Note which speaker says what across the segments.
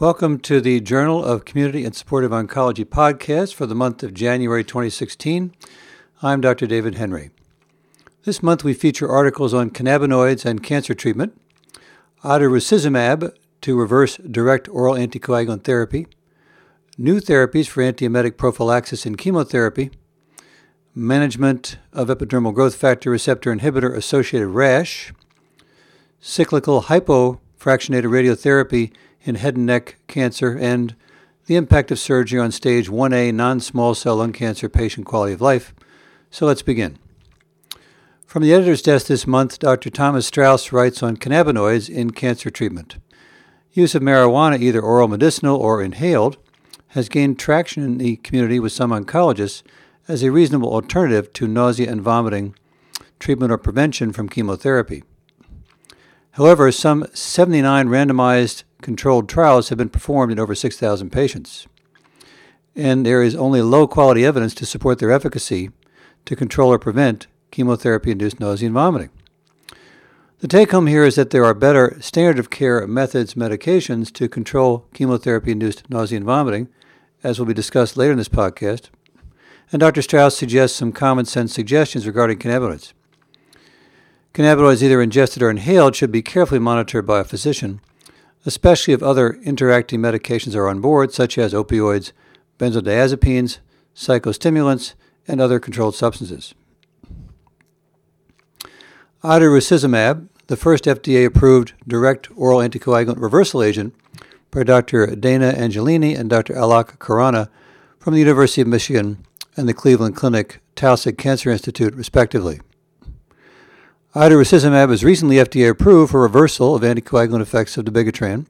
Speaker 1: Welcome to the Journal of Community and Supportive Oncology podcast for the month of January 2016. I'm Dr. David Henry. This month we feature articles on cannabinoids and cancer treatment, idarucizumab to reverse direct oral anticoagulant therapy, new therapies for antiemetic prophylaxis and chemotherapy, management of epidermal growth factor receptor inhibitor associated rash, cyclical hypofractionated radiotherapy in head and neck cancer, and the impact of surgery on stage 1A non small cell lung cancer patient quality of life. So let's begin. From the editor's desk this month, Dr. Thomas Strouse writes on cannabinoids in cancer treatment. Use of marijuana, either oral medicinal or inhaled, has gained traction in the community with some oncologists as a reasonable alternative to nausea and vomiting treatment or prevention from chemotherapy. However, some 79 randomized controlled trials have been performed in over 6,000 patients, and there is only low quality evidence to support their efficacy to control or prevent chemotherapy induced nausea and vomiting. The take home here is that there are better standard of care methods, medications to control chemotherapy induced nausea and vomiting, as will be discussed later in this podcast. And Dr. Strouse suggests some common sense suggestions regarding cannabinoids. Cannabinoids, either ingested or inhaled, should be carefully monitored by a physician, especially if other interacting medications are on board, such as opioids, benzodiazepines, psychostimulants, and other controlled substances. Idarucizumab, the first FDA approved direct oral anticoagulant reversal agent by Dr. Dana Angelini and Dr. Alok Khorana from the University of Michigan and the Cleveland Clinic Taussig Cancer Institute, respectively. Idarucizumab is recently FDA approved for reversal of anticoagulant effects of dabigatran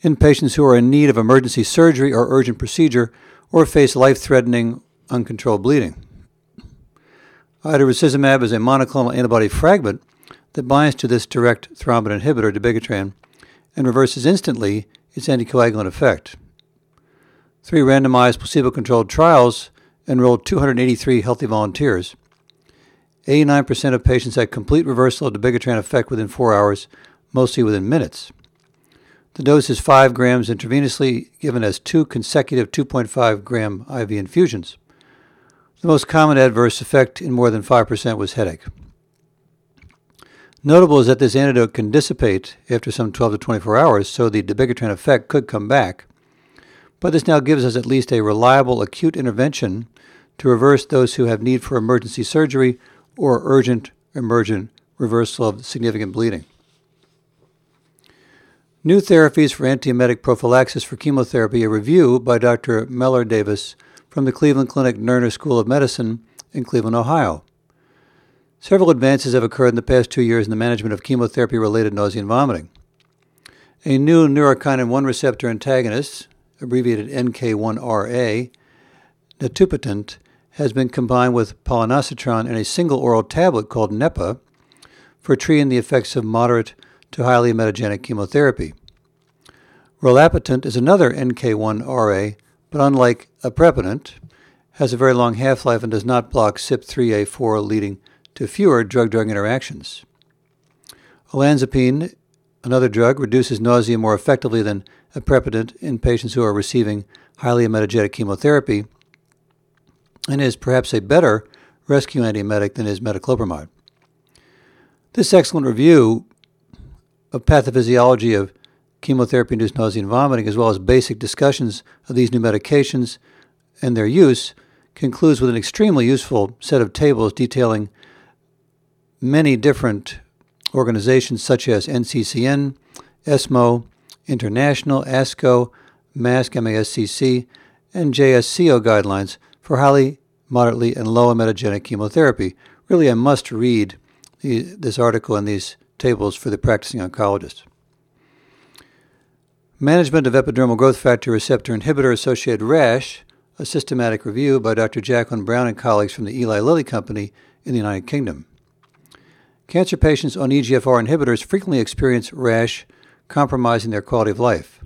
Speaker 1: in patients who are in need of emergency surgery or urgent procedure or face life-threatening uncontrolled bleeding. Idarucizumab is a monoclonal antibody fragment that binds to this direct thrombin inhibitor, dabigatran, and reverses instantly its anticoagulant effect. Three randomized placebo controlled trials enrolled 283 healthy volunteers. 89% of patients had complete reversal of dabigatran effect within four hours, mostly within minutes. The dose is 5 grams intravenously, given as two consecutive 2.5 gram IV infusions. The most common adverse effect in more than 5% was headache. Notable is that this antidote can dissipate after some 12 to 24 hours, so the dabigatran effect could come back. But this now gives us at least a reliable acute intervention to reverse those who have need for emergency surgery or urgent emergent reversal of significant bleeding. New therapies for antiemetic prophylaxis for chemotherapy, a review by Dr. Mellar Davis from the Cleveland Clinic Lerner School of Medicine in Cleveland, Ohio. Several advances have occurred in the past two years in the management of chemotherapy related nausea and vomiting. A new neurokinin 1 receptor antagonist, abbreviated NK1RA, netupitant, has been combined with palonosetron in a single oral tablet called NEPA for treating the effects of moderate to highly emetogenic chemotherapy. Rolapitant is another NK1RA but unlike aprepitant, has a very long half life and does not block CYP3A4, leading to fewer drug drug interactions. Olanzapine, another drug, reduces nausea more effectively than aprepitant in patients who are receiving highly emetogenic chemotherapy and is perhaps a better rescue antiemetic than is metoclopramide. This excellent review of pathophysiology of chemotherapy induced nausea and vomiting, as well as basic discussions of these new medications and their use, concludes with an extremely useful set of tables detailing many different organizations such as NCCN, ESMO, International, ASCO, MASC, MASCC, and JSCO guidelines for highly, moderately, and low emetogenic chemotherapy. Really, I must read this article and these tables for the practicing oncologist. Management of Epidermal Growth Factor Receptor Inhibitor Associated Rash, a systematic review by Dr. Jacqueline Brown and colleagues from the Eli Lilly Company in the United Kingdom. Cancer patients on EGFR inhibitors frequently experience rash, compromising their quality of life.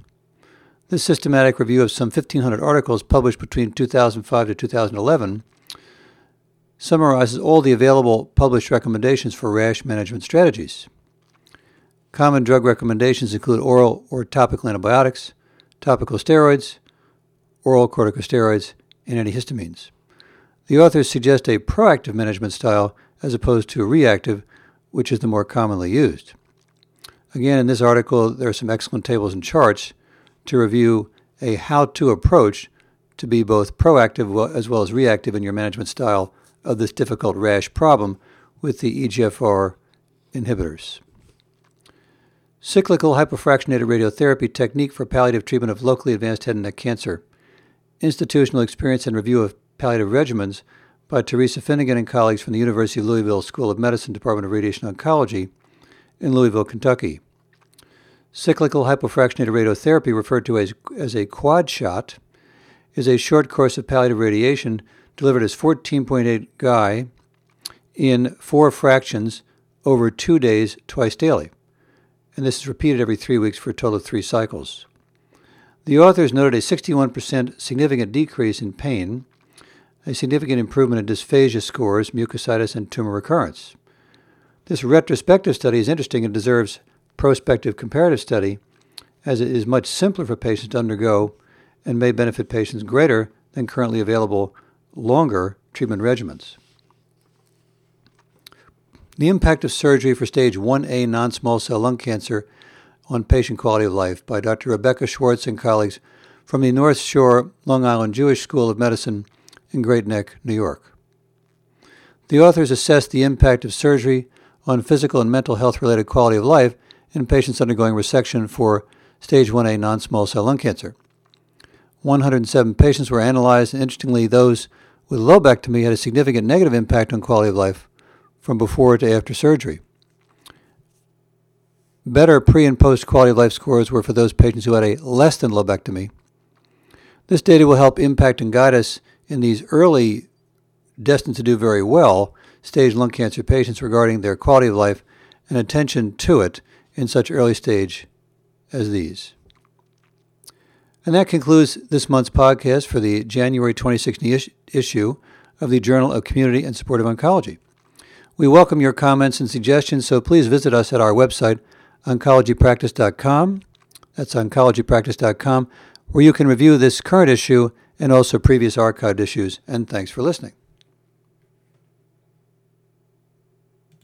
Speaker 1: This systematic review of some 1,500 articles published between 2005 to 2011 summarizes all the available published recommendations for rash management strategies. Common drug recommendations include oral or topical antibiotics, topical steroids, oral corticosteroids, and antihistamines. The authors suggest a proactive management style as opposed to reactive, which is the more commonly used. Again, in this article, there are some excellent tables and charts to review a how to approach to be both proactive as well as reactive in your management style of this difficult rash problem with the EGFR inhibitors. Cyclical hypofractionated radiotherapy technique for palliative treatment of locally advanced head and neck cancer. Institutional experience and review of palliative regimens by Teresa Finnegan and colleagues from the University of Louisville School of Medicine Department of Radiation Oncology in Louisville, Kentucky. Cyclical hypofractionated radiotherapy, referred to as, as a quad shot, is a short course of palliative radiation delivered as 14.8 Gui in four fractions over two days, twice daily. And this is repeated every three weeks for a total of three cycles. The authors noted a 61% significant decrease in pain, a significant improvement in dysphagia scores, mucositis, and tumor recurrence. This retrospective study is interesting and deserves prospective comparative study, as it is much simpler for patients to undergo and may benefit patients greater than currently available longer treatment regimens. The impact of surgery for stage 1A non small cell lung cancer on patient quality of life by Dr. Rebecca Schwartz and colleagues from the North Shore Long Island Jewish School of Medicine in Great Neck, New York. The authors assessed the impact of surgery on physical and mental health related quality of life in patients undergoing resection for stage 1A non small cell lung cancer. 107 patients were analyzed, and interestingly, those with lobectomy had a significant negative impact on quality of life from before to after surgery. Better pre and post quality of life scores were for those patients who had a less than lobectomy. This data will help impact and guide us in these early, destined to do very well, stage lung cancer patients regarding their quality of life and attention to it in such early stage as these. And that concludes this month's podcast for the January 2016 is- issue of the Journal of Community and Supportive Oncology. We welcome your comments and suggestions, so please visit us at our website, oncologypractice.com. That's oncologypractice.com, where you can review this current issue and also previous archived issues. And thanks for listening.